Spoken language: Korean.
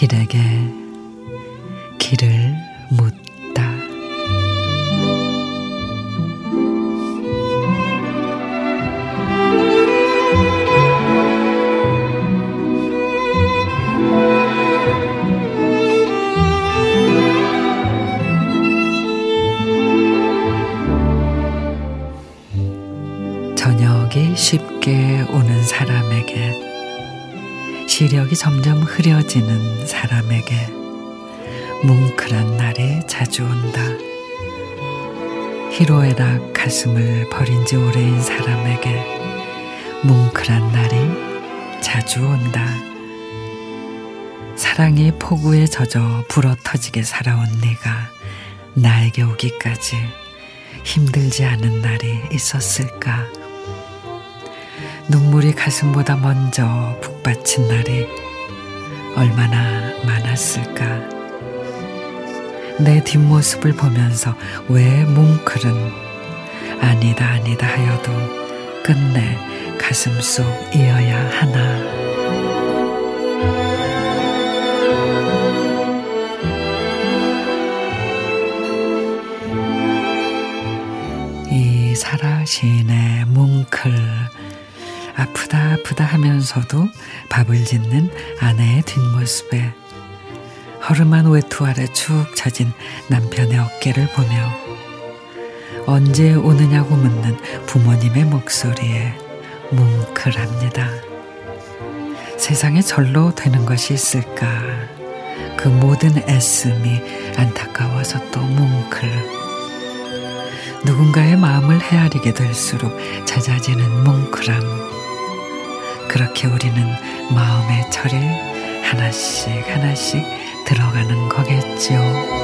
길에게 길을 묻다. 저녁이 쉽게 오는 사람에게 시력이 점점 흐려지는 사람에게 뭉클한 날이 자주 온다. 희로애락 가슴을 버린 지 오래인 사람에게 뭉클한 날이 자주 온다. 사랑이 폭우에 젖어 불어 터지게 살아온 네가 나에게 오기까지 힘들지 않은 날이 있었을까? 눈물이 가슴보다 먼저 북받친 날이 얼마나 많았을까. 내 뒷모습을 보면서 왜 뭉클은 아니다 아니다 하여도 끝내 가슴 속 이어야 하나. 이 사라 시인의 뭉클 아프다 아프다 하면서도 밥을 짓는 아내의 뒷모습에 허름한 외투 아래 축 처진 남편의 어깨를 보며 언제 오느냐고 묻는 부모님의 목소리에 뭉클합니다. 세상에 절로 되는 것이 있을까? 그 모든 애씀이 안타까워서 또 뭉클. 누군가의 마음을 헤아리게 될수록 잦아지는 뭉클함. 그렇게 우리는 마음의 철에 하나씩 하나씩 들어가는 거겠지요.